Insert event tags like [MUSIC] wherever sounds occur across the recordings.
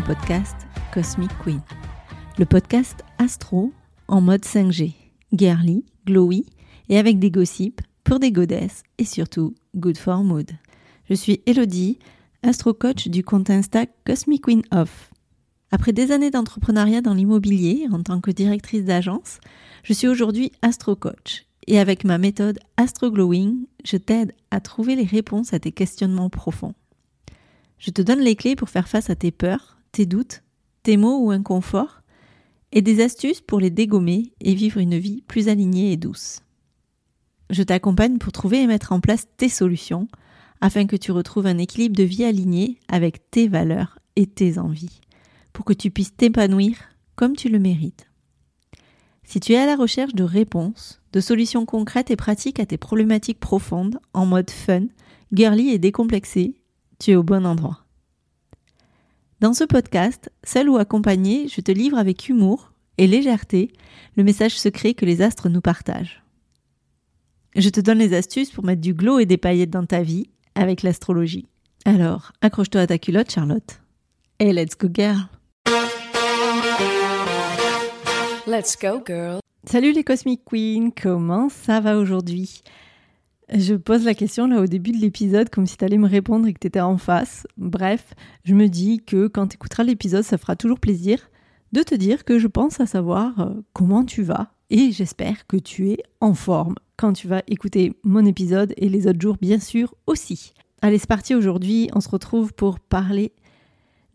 podcast Cosmic Queen, le podcast astro en mode 5G, girly, glowy et avec des gossips pour des godesses et surtout good for mood. Je suis Elodie, astro coach du compte Insta Cosmic Queen Off. Après des années d'entrepreneuriat dans l'immobilier en tant que directrice d'agence, je suis aujourd'hui astro coach et avec ma méthode Astro Glowing, je t'aide à trouver les réponses à tes questionnements profonds. Je te donne les clés pour faire face à tes peurs, tes doutes, tes maux ou inconforts, et des astuces pour les dégommer et vivre une vie plus alignée et douce. Je t'accompagne pour trouver et mettre en place tes solutions afin que tu retrouves un équilibre de vie aligné avec tes valeurs et tes envies, pour que tu puisses t'épanouir comme tu le mérites. Si tu es à la recherche de réponses, de solutions concrètes et pratiques à tes problématiques profondes en mode fun, girly et décomplexé, tu es au bon endroit. Dans ce podcast, seul ou accompagné, je te livre avec humour et légèreté le message secret que les astres nous partagent. Je te donne les astuces pour mettre du glow et des paillettes dans ta vie avec l'astrologie. Alors, accroche-toi à ta culotte, Charlotte. Et let's go, girl! Let's go, girl! Salut les Cosmic Queens, comment ça va aujourd'hui? Je pose la question là au début de l'épisode comme si tu allais me répondre et que tu étais en face. Bref, je me dis que quand tu écouteras l'épisode, ça fera toujours plaisir de te dire que je pense à savoir euh, comment tu vas et j'espère que tu es en forme quand tu vas écouter mon épisode et les autres jours bien sûr aussi. Allez, c'est parti aujourd'hui, on se retrouve pour parler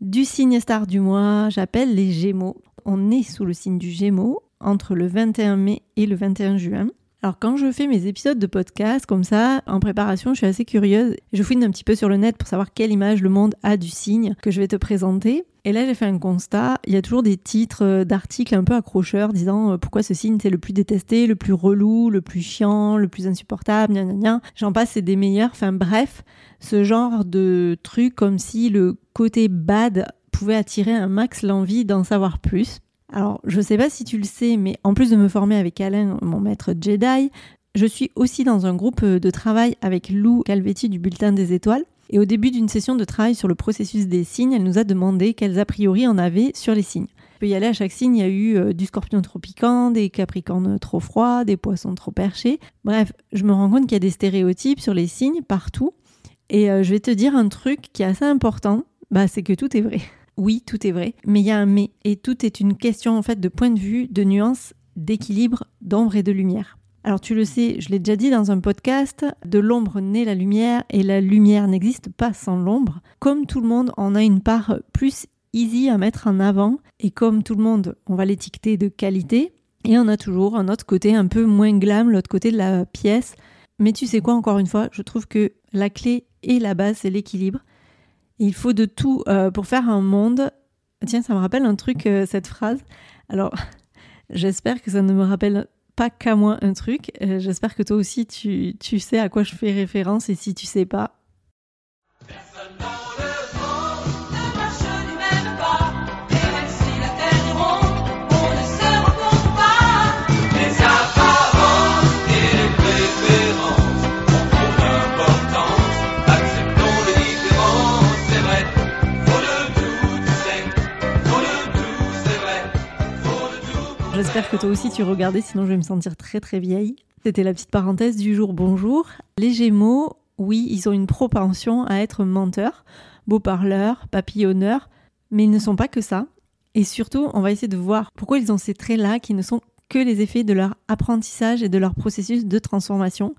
du signe star du mois, j'appelle les Gémeaux. On est sous le signe du Gémeaux entre le 21 mai et le 21 juin. Alors quand je fais mes épisodes de podcast comme ça, en préparation, je suis assez curieuse. Je fouine un petit peu sur le net pour savoir quelle image le monde a du signe que je vais te présenter. Et là, j'ai fait un constat. Il y a toujours des titres euh, d'articles un peu accrocheurs disant euh, pourquoi ce signe c'est le plus détesté, le plus relou, le plus chiant, le plus insupportable, gna. J'en passe, c'est des meilleurs. Enfin bref, ce genre de truc comme si le côté bad pouvait attirer un max l'envie d'en savoir plus. Alors, je ne sais pas si tu le sais, mais en plus de me former avec Alain, mon maître Jedi, je suis aussi dans un groupe de travail avec Lou Calvetti du Bulletin des Étoiles. Et au début d'une session de travail sur le processus des signes, elle nous a demandé quels a priori on avait sur les signes. Je peux y aller à chaque signe, il y a eu euh, du scorpion trop piquant, des capricornes trop froids, des poissons trop perchés. Bref, je me rends compte qu'il y a des stéréotypes sur les signes partout. Et euh, je vais te dire un truc qui est assez important, bah, c'est que tout est vrai. Oui, tout est vrai, mais il y a un mais, et tout est une question en fait de point de vue, de nuance, d'équilibre, d'ombre et de lumière. Alors tu le sais, je l'ai déjà dit dans un podcast, de l'ombre naît la lumière et la lumière n'existe pas sans l'ombre. Comme tout le monde, on a une part plus easy à mettre en avant et comme tout le monde, on va l'étiqueter de qualité et on a toujours un autre côté un peu moins glam, l'autre côté de la pièce. Mais tu sais quoi, encore une fois, je trouve que la clé et la base, c'est l'équilibre. Il faut de tout euh, pour faire un monde. Tiens, ça me rappelle un truc, euh, cette phrase. Alors, [LAUGHS] j'espère que ça ne me rappelle pas qu'à moi un truc. Euh, j'espère que toi aussi, tu, tu, sais à quoi je fais référence. Et si tu sais pas, J'espère que toi aussi tu regardais, sinon je vais me sentir très très vieille. C'était la petite parenthèse du jour bonjour. Les Gémeaux, oui, ils ont une propension à être menteurs, beaux parleurs, papillonneurs, mais ils ne sont pas que ça. Et surtout, on va essayer de voir pourquoi ils ont ces traits-là qui ne sont que les effets de leur apprentissage et de leur processus de transformation.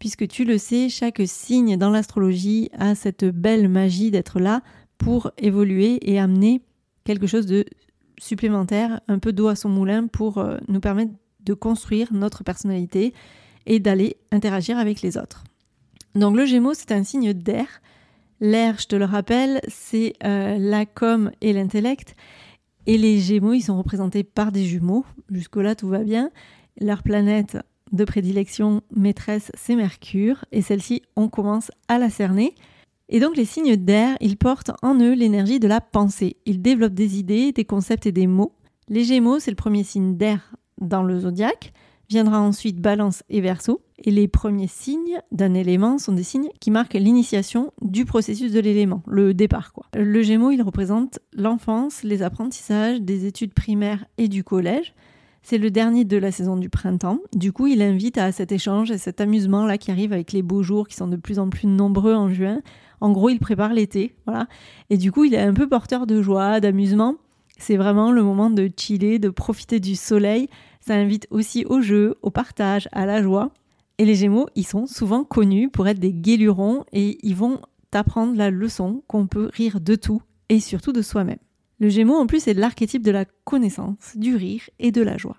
Puisque tu le sais, chaque signe dans l'astrologie a cette belle magie d'être là pour évoluer et amener quelque chose de supplémentaire, un peu d'eau à son moulin pour euh, nous permettre de construire notre personnalité et d'aller interagir avec les autres. Donc le Gémeaux, c'est un signe d'air. L'air, je te le rappelle, c'est euh, la com et l'intellect. Et les Gémeaux, ils sont représentés par des jumeaux. Jusque-là, tout va bien. Leur planète de prédilection maîtresse, c'est Mercure. Et celle-ci, on commence à la cerner. Et donc les signes d'air, ils portent en eux l'énergie de la pensée. Ils développent des idées, des concepts et des mots. Les Gémeaux, c'est le premier signe d'air dans le zodiaque. Viendra ensuite Balance et Verseau. Et les premiers signes d'un élément sont des signes qui marquent l'initiation du processus de l'élément, le départ. Quoi. Le Gémeaux, il représente l'enfance, les apprentissages des études primaires et du collège. C'est le dernier de la saison du printemps. Du coup, il invite à cet échange et cet amusement-là qui arrive avec les beaux jours qui sont de plus en plus nombreux en juin. En gros, il prépare l'été, voilà. Et du coup, il est un peu porteur de joie, d'amusement. C'est vraiment le moment de chiller, de profiter du soleil. Ça invite aussi au jeu, au partage, à la joie. Et les Gémeaux, ils sont souvent connus pour être des guélurons et ils vont t'apprendre la leçon qu'on peut rire de tout et surtout de soi-même. Le Gémeaux, en plus, est l'archétype de la connaissance, du rire et de la joie.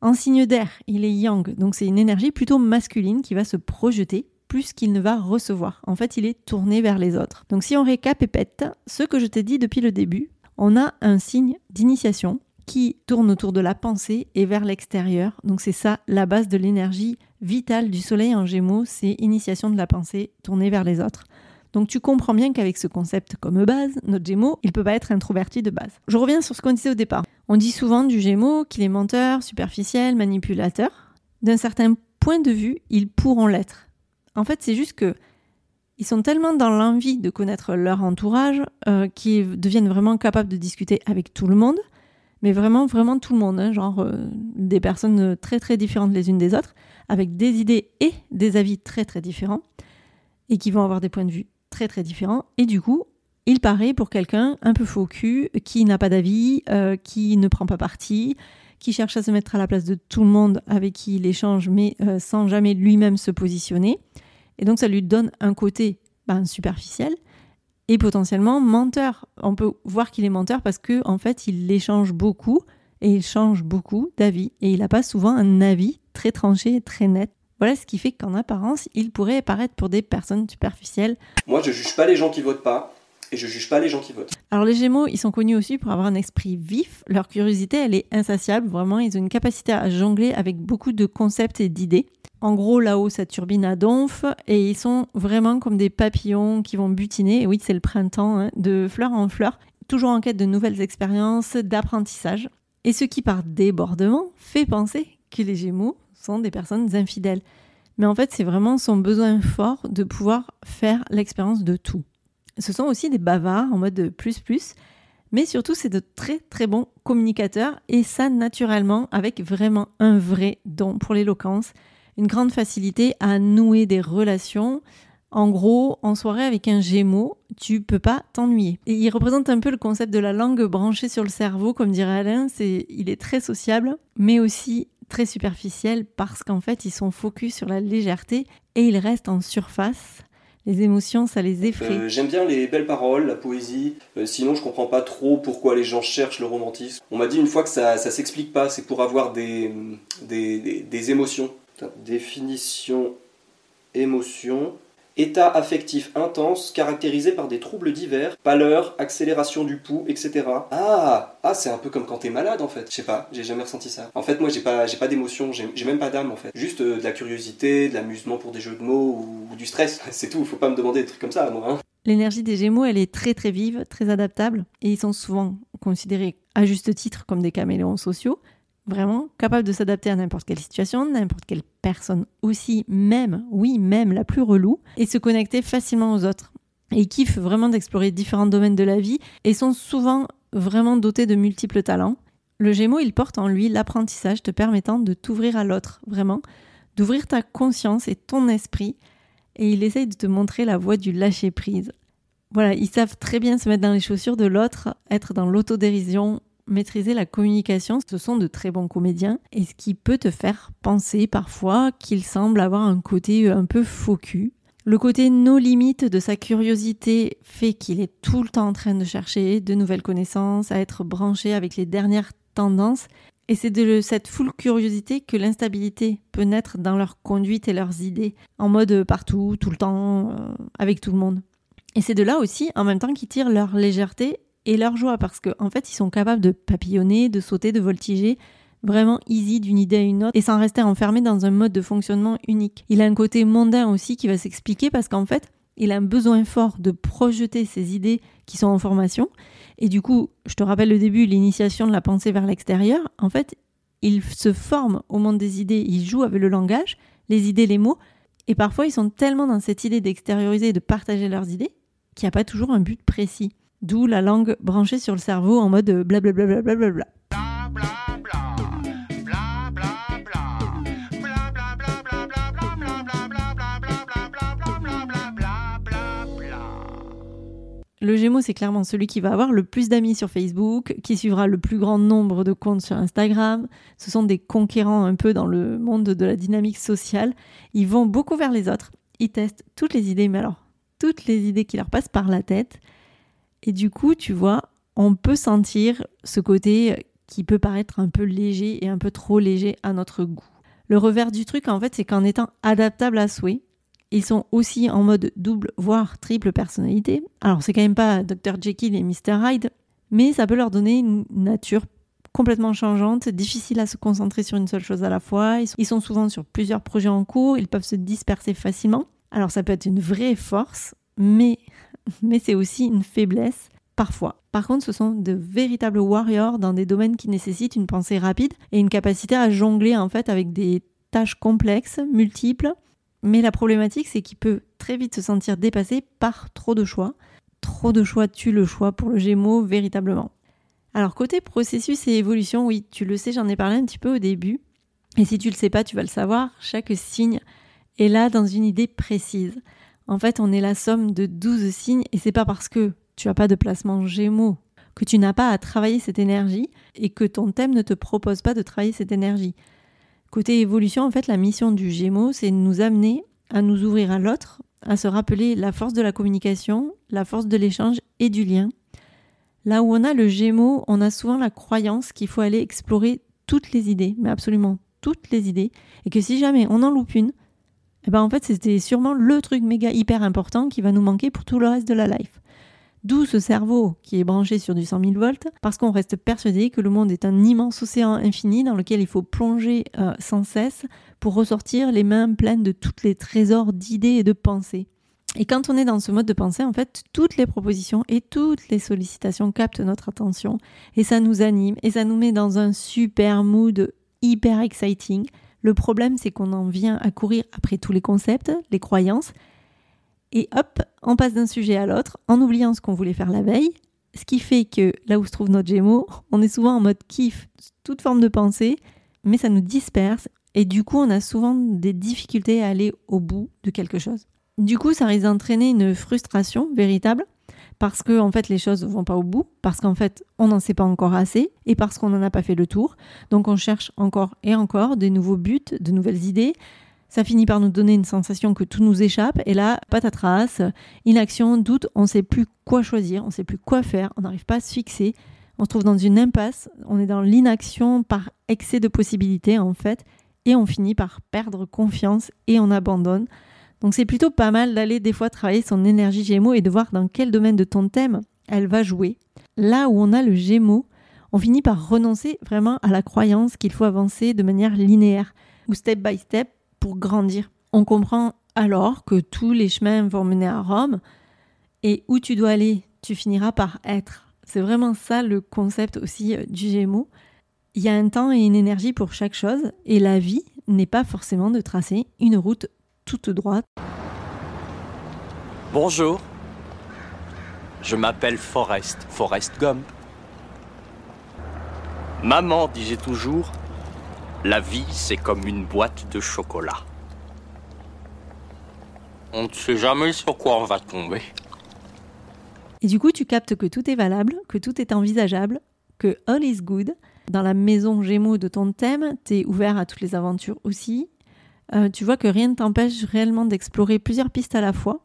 En signe d'air, il est yang, donc c'est une énergie plutôt masculine qui va se projeter plus qu'il ne va recevoir. En fait, il est tourné vers les autres. Donc si on récapépète ce que je t'ai dit depuis le début, on a un signe d'initiation qui tourne autour de la pensée et vers l'extérieur. Donc c'est ça la base de l'énergie vitale du soleil en gémeaux, c'est initiation de la pensée tournée vers les autres. Donc tu comprends bien qu'avec ce concept comme base, notre Gémeaux, il peut pas être introverti de base. Je reviens sur ce qu'on disait au départ. On dit souvent du Gémeaux qu'il est menteur, superficiel, manipulateur. D'un certain point de vue, ils pourront l'être. En fait, c'est juste que ils sont tellement dans l'envie de connaître leur entourage euh, qu'ils deviennent vraiment capables de discuter avec tout le monde, mais vraiment, vraiment tout le monde, hein, genre euh, des personnes très très différentes les unes des autres, avec des idées et des avis très très différents, et qui vont avoir des points de vue très très différents. Et du coup, il paraît pour quelqu'un un peu faux cul, qui n'a pas d'avis, euh, qui ne prend pas parti, qui cherche à se mettre à la place de tout le monde avec qui il échange, mais euh, sans jamais lui-même se positionner. Et donc ça lui donne un côté ben, superficiel et potentiellement menteur. On peut voir qu'il est menteur parce que en fait il échange beaucoup et il change beaucoup d'avis et il n'a pas souvent un avis très tranché et très net voilà ce qui fait qu'en apparence, il pourrait paraître pour des personnes superficielles. Moi, je juge pas les gens qui votent pas et je juge pas les gens qui votent. Alors les Gémeaux, ils sont connus aussi pour avoir un esprit vif. Leur curiosité, elle est insatiable. Vraiment, ils ont une capacité à jongler avec beaucoup de concepts et d'idées. En gros, là-haut, ça turbine à donf et ils sont vraiment comme des papillons qui vont butiner. Et oui, c'est le printemps, hein, de fleur en fleur, toujours en quête de nouvelles expériences, d'apprentissage. Et ce qui, par débordement, fait penser que les Gémeaux sont des personnes infidèles. Mais en fait, c'est vraiment son besoin fort de pouvoir faire l'expérience de tout. Ce sont aussi des bavards en mode plus plus, mais surtout c'est de très très bons communicateurs et ça naturellement avec vraiment un vrai don pour l'éloquence, une grande facilité à nouer des relations. En gros, en soirée avec un Gémeaux, tu peux pas t'ennuyer. Il représente un peu le concept de la langue branchée sur le cerveau, comme dirait Alain. C'est, il est très sociable, mais aussi très superficiels parce qu'en fait, ils sont focus sur la légèreté et ils restent en surface. Les émotions, ça les effraie. Euh, J'aime bien les belles paroles, la poésie. Euh, sinon, je comprends pas trop pourquoi les gens cherchent le romantisme. On m'a dit une fois que ça, ça s'explique pas, c'est pour avoir des, des, des, des émotions. Définition émotion. État affectif intense caractérisé par des troubles divers, pâleur, accélération du pouls, etc. Ah, ah c'est un peu comme quand t'es malade en fait. Je sais pas, j'ai jamais ressenti ça. En fait, moi j'ai pas, pas d'émotion, j'ai même pas d'âme en fait. Juste euh, de la curiosité, de l'amusement pour des jeux de mots ou, du stress. [LAUGHS] C'est tout, faut pas me demander des trucs comme ça moi. Hein. L'énergie des Gémeaux, elle est très très vive, très adaptable, et ils sont souvent considérés à juste titre comme des caméléons sociaux vraiment capable de s'adapter à n'importe quelle situation, n'importe quelle personne aussi, même, oui, même la plus relou, et se connecter facilement aux autres. Et kiffent vraiment d'explorer différents domaines de la vie et sont souvent vraiment dotés de multiples talents. Le Gémeaux, il porte en lui l'apprentissage te permettant de t'ouvrir à l'autre, vraiment, d'ouvrir ta conscience et ton esprit, et il essaye de te montrer la voie du lâcher-prise. Voilà, ils savent très bien se mettre dans les chaussures de l'autre, être dans l'autodérision, maîtriser la communication, ce sont de très bons comédiens, et ce qui peut te faire penser parfois qu'il semble avoir un côté un peu faux Le côté no limite de sa curiosité fait qu'il est tout le temps en train de chercher de nouvelles connaissances, à être branché avec les dernières tendances. Et c'est de cette full curiosité que l'instabilité peut naître dans leur conduite et leurs idées, en mode partout, tout le temps, euh, avec tout le monde. Et c'est de là aussi, en même temps, qu'ils tirent leur légèreté et leur joie parce qu'en en fait, ils sont capables de papillonner, de sauter, de voltiger vraiment easy d'une idée à une autre et sans rester enfermé dans un mode de fonctionnement unique. Il a un côté mondain aussi qui va s'expliquer parce qu'en fait, il a un besoin fort de projeter ses idées qui sont en formation. Et du coup, je te rappelle le début, l'initiation de la pensée vers l'extérieur. En fait, il se forme au monde des idées, il joue avec le langage. les idées, les mots. Et parfois, ils sont tellement dans cette idée d'extérioriser et de partager leurs idées qu'il n'y a pas toujours un but précis. D'où la langue branchée sur le cerveau en mode blablabla. Bla bla bla Le Gémeaux, c'est clairement celui qui va avoir le plus d'amis sur Facebook, qui suivra le plus grand nombre de comptes sur Instagram. Ce sont des conquérants un peu dans le monde de la dynamique sociale. Ils vont beaucoup vers les autres. Ils testent toutes les idées, mais alors, toutes les idées qui leur passent par la tête. Et du coup, tu vois, on peut sentir ce côté qui peut paraître un peu léger et un peu trop léger à notre goût. Le revers du truc, en fait, c'est qu'en étant adaptable à souhait, ils sont aussi en mode double, voire triple personnalité. Alors, c'est quand même pas Dr. Jekyll et Mr. Hyde, mais ça peut leur donner une nature complètement changeante, difficile à se concentrer sur une seule chose à la fois. Ils sont souvent sur plusieurs projets en cours, ils peuvent se disperser facilement. Alors, ça peut être une vraie force, mais, [LAUGHS] mais c'est aussi une faiblesse parfois. Par contre, ce sont de véritables warriors dans des domaines qui nécessitent une pensée rapide et une capacité à jongler en fait avec des tâches complexes, multiples, mais la problématique, c'est qu'il peut très vite se sentir dépassé par trop de choix. Trop de choix tue le choix pour le Gémeaux véritablement. Alors côté processus et évolution, oui, tu le sais, j'en ai parlé un petit peu au début. Et si tu le sais pas, tu vas le savoir, chaque signe est là dans une idée précise. En fait, on est la somme de 12 signes et c'est pas parce que tu as pas de placement Gémeaux que tu n'as pas à travailler cette énergie et que ton thème ne te propose pas de travailler cette énergie. Côté évolution, en fait, la mission du Gémeaux, c'est de nous amener à nous ouvrir à l'autre, à se rappeler la force de la communication, la force de l'échange et du lien. Là où on a le Gémeaux, on a souvent la croyance qu'il faut aller explorer toutes les idées, mais absolument toutes les idées, et que si jamais on en loupe une, eh ben en fait c'était sûrement le truc méga hyper important qui va nous manquer pour tout le reste de la life. D'où ce cerveau qui est branché sur du 100 000 volts, parce qu'on reste persuadé que le monde est un immense océan infini dans lequel il faut plonger euh, sans cesse pour ressortir les mains pleines de tous les trésors d'idées et de pensées. Et quand on est dans ce mode de pensée, en fait, toutes les propositions et toutes les sollicitations captent notre attention et ça nous anime et ça nous met dans un super mood hyper exciting. Le problème, c'est qu'on en vient à courir après tous les concepts, les croyances, et hop, on passe d'un sujet à l'autre en oubliant ce qu'on voulait faire la veille. Ce qui fait que là où se trouve notre Gémeaux, on est souvent en mode kiff, toute forme de pensée, mais ça nous disperse et du coup on a souvent des difficultés à aller au bout de quelque chose. Du coup, ça risque d'entraîner une frustration véritable parce que en fait les choses ne vont pas au bout, parce qu'en fait on n'en sait pas encore assez et parce qu'on n'en a pas fait le tour. Donc on cherche encore et encore des nouveaux buts, de nouvelles idées, ça finit par nous donner une sensation que tout nous échappe. Et là, patatras, inaction, doute, on ne sait plus quoi choisir, on ne sait plus quoi faire, on n'arrive pas à se fixer. On se trouve dans une impasse, on est dans l'inaction par excès de possibilités en fait, et on finit par perdre confiance et on abandonne. Donc c'est plutôt pas mal d'aller des fois travailler son énergie Gémeaux et de voir dans quel domaine de ton thème elle va jouer. Là où on a le Gémeaux, on finit par renoncer vraiment à la croyance qu'il faut avancer de manière linéaire ou step by step pour grandir. On comprend alors que tous les chemins vont mener à Rome et où tu dois aller, tu finiras par être. C'est vraiment ça le concept aussi euh, du Gémeaux. Il y a un temps et une énergie pour chaque chose et la vie n'est pas forcément de tracer une route toute droite. Bonjour, je m'appelle Forrest, Forrest Gump. Maman disait toujours, la vie, c'est comme une boîte de chocolat. On ne sait jamais sur quoi on va tomber. Et du coup, tu captes que tout est valable, que tout est envisageable, que all is good. Dans la maison Gémeaux de ton thème, tu es ouvert à toutes les aventures aussi. Euh, tu vois que rien ne t'empêche réellement d'explorer plusieurs pistes à la fois.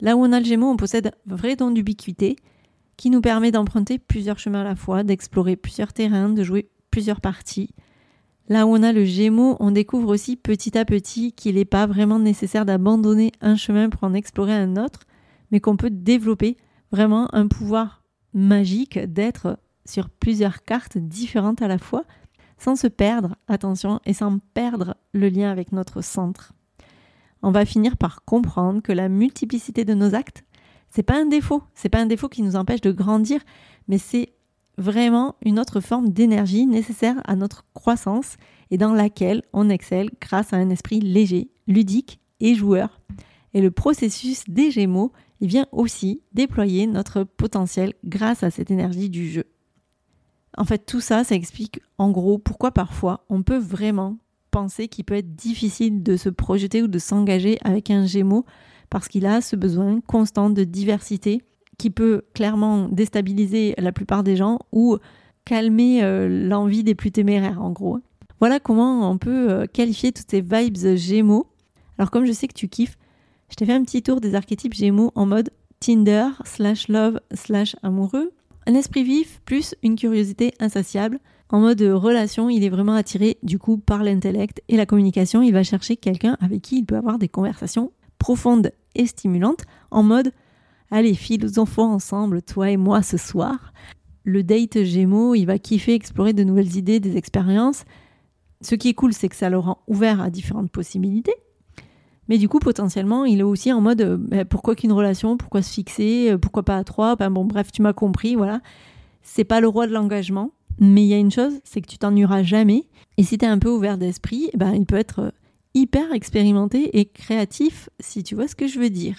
Là où on a le Gémeaux, on possède un vrai don d'ubiquité qui nous permet d'emprunter plusieurs chemins à la fois, d'explorer plusieurs terrains, de jouer plusieurs parties. Là où on a le Gémeaux, on découvre aussi petit à petit qu'il n'est pas vraiment nécessaire d'abandonner un chemin pour en explorer un autre, mais qu'on peut développer vraiment un pouvoir magique d'être sur plusieurs cartes différentes à la fois, sans se perdre, attention, et sans perdre le lien avec notre centre. On va finir par comprendre que la multiplicité de nos actes, c'est pas un défaut, c'est pas un défaut qui nous empêche de grandir, mais c'est vraiment une autre forme d'énergie nécessaire à notre croissance et dans laquelle on excelle grâce à un esprit léger, ludique et joueur. Et le processus des Gémeaux, vient aussi déployer notre potentiel grâce à cette énergie du jeu. En fait, tout ça, ça explique en gros pourquoi parfois on peut vraiment penser qu'il peut être difficile de se projeter ou de s'engager avec un Gémeaux parce qu'il a ce besoin constant de diversité qui peut clairement déstabiliser la plupart des gens ou calmer euh, l'envie des plus téméraires en gros. Voilà comment on peut euh, qualifier toutes ces vibes Gémeaux. Alors comme je sais que tu kiffes, je t'ai fait un petit tour des archétypes Gémeaux en mode Tinder slash love slash amoureux. Un esprit vif plus une curiosité insatiable. En mode relation, il est vraiment attiré du coup par l'intellect et la communication. Il va chercher quelqu'un avec qui il peut avoir des conversations profondes et stimulantes. En mode allez, philosophons ensemble, toi et moi ce soir. Le date Gémeaux, il va kiffer explorer de nouvelles idées, des expériences. Ce qui est cool, c'est que ça le rend ouvert à différentes possibilités. Mais du coup, potentiellement, il est aussi en mode euh, bah, pourquoi qu'une relation Pourquoi se fixer euh, Pourquoi pas à trois Bon, bref, tu m'as compris, voilà. C'est pas le roi de l'engagement, mais il y a une chose, c'est que tu t'ennuieras jamais. Et si tu es un peu ouvert d'esprit, ben, il peut être euh, hyper expérimenté et créatif, si tu vois ce que je veux dire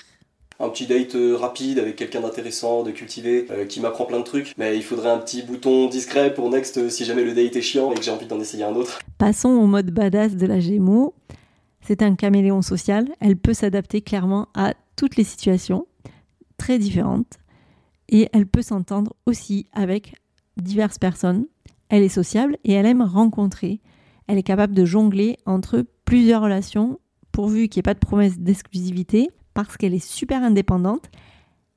un petit date rapide avec quelqu'un d'intéressant, de cultivé, qui m'apprend plein de trucs. Mais il faudrait un petit bouton discret pour next si jamais le date est chiant et que j'ai envie d'en essayer un autre. Passons au mode badass de la Gémeaux. C'est un caméléon social. Elle peut s'adapter clairement à toutes les situations, très différentes. Et elle peut s'entendre aussi avec diverses personnes. Elle est sociable et elle aime rencontrer. Elle est capable de jongler entre plusieurs relations pourvu qu'il n'y ait pas de promesse d'exclusivité parce qu'elle est super indépendante.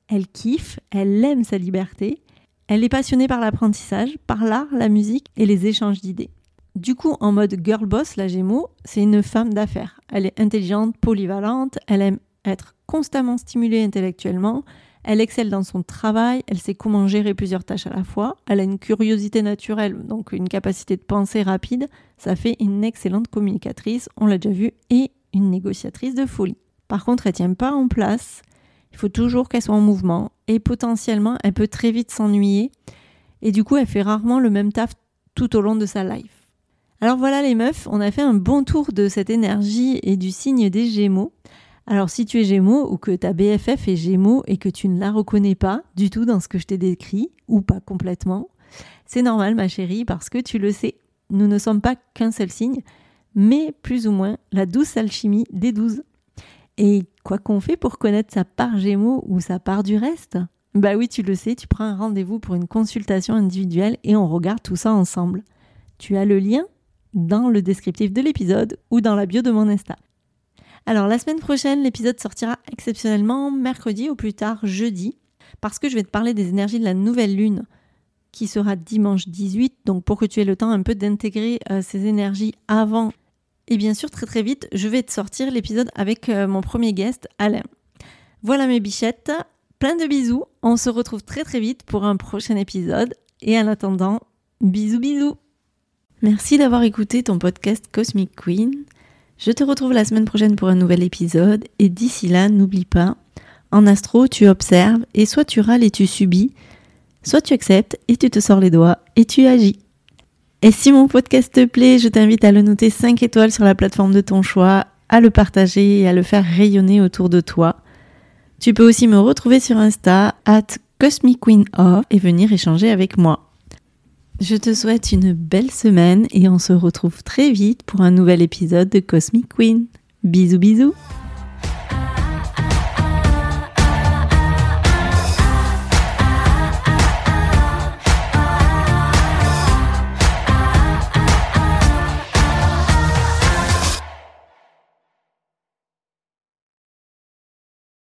Elle kiffe, elle aime sa liberté. Elle est passionnée par l'apprentissage, par l'art, la musique et les échanges d'idées. Du coup, en mode girl boss, la Gémeaux, c'est une femme d'affaires. Elle est intelligente, polyvalente, elle aime être constamment stimulée intellectuellement, elle excelle dans son travail, elle sait comment gérer plusieurs tâches à la fois, elle a une curiosité naturelle, donc une capacité de pensée rapide, ça fait une excellente communicatrice, on l'a déjà vu, et une négociatrice de folie. Par contre, elle tient pas en place, il faut toujours qu'elle soit en mouvement, et potentiellement, elle peut très vite s'ennuyer, et du coup, elle fait rarement le même taf tout au long de sa life. Alors voilà les meufs, on a fait un bon tour de cette énergie et du signe des Gémeaux. Alors si tu es Gémeaux ou que ta BFF est Gémeaux et que tu ne la reconnais pas du tout dans ce que je t'ai décrit, ou pas complètement, c'est normal ma chérie parce que tu le sais, nous ne sommes pas qu'un seul signe, mais plus ou moins la douce alchimie des douze. Et quoi qu'on fait pour connaître sa part Gémeaux ou sa part du reste? Bah oui, tu le sais, tu prends un rendez-vous pour une consultation individuelle et on regarde tout ça ensemble. Tu as le lien dans le descriptif de l'épisode ou dans la bio de mon Insta. Alors la semaine prochaine, l'épisode sortira exceptionnellement mercredi ou plus tard jeudi, parce que je vais te parler des énergies de la nouvelle lune qui sera dimanche 18, donc pour que tu aies le temps un peu d'intégrer euh, ces énergies avant. Et bien sûr, très très vite, je vais te sortir l'épisode avec euh, mon premier guest, Alain. Voilà mes bichettes, plein de bisous, on se retrouve très très vite pour un prochain épisode, et en attendant, bisous bisous Merci d'avoir écouté ton podcast Cosmic Queen. Je te retrouve la semaine prochaine pour un nouvel épisode et d'ici là, n'oublie pas, en astro, tu observes et soit tu râles et tu subis, soit tu acceptes et tu te sors les doigts et tu agis. Et si mon podcast te plaît, je t'invite à le noter 5 étoiles sur la plateforme de ton choix, à le partager et à le faire rayonner autour de toi. Tu peux aussi me retrouver sur Insta, at Cosmic Queen et venir échanger avec moi. Je te souhaite une belle semaine et on se retrouve très vite pour un nouvel épisode de Cosmic Queen. Bisous bisous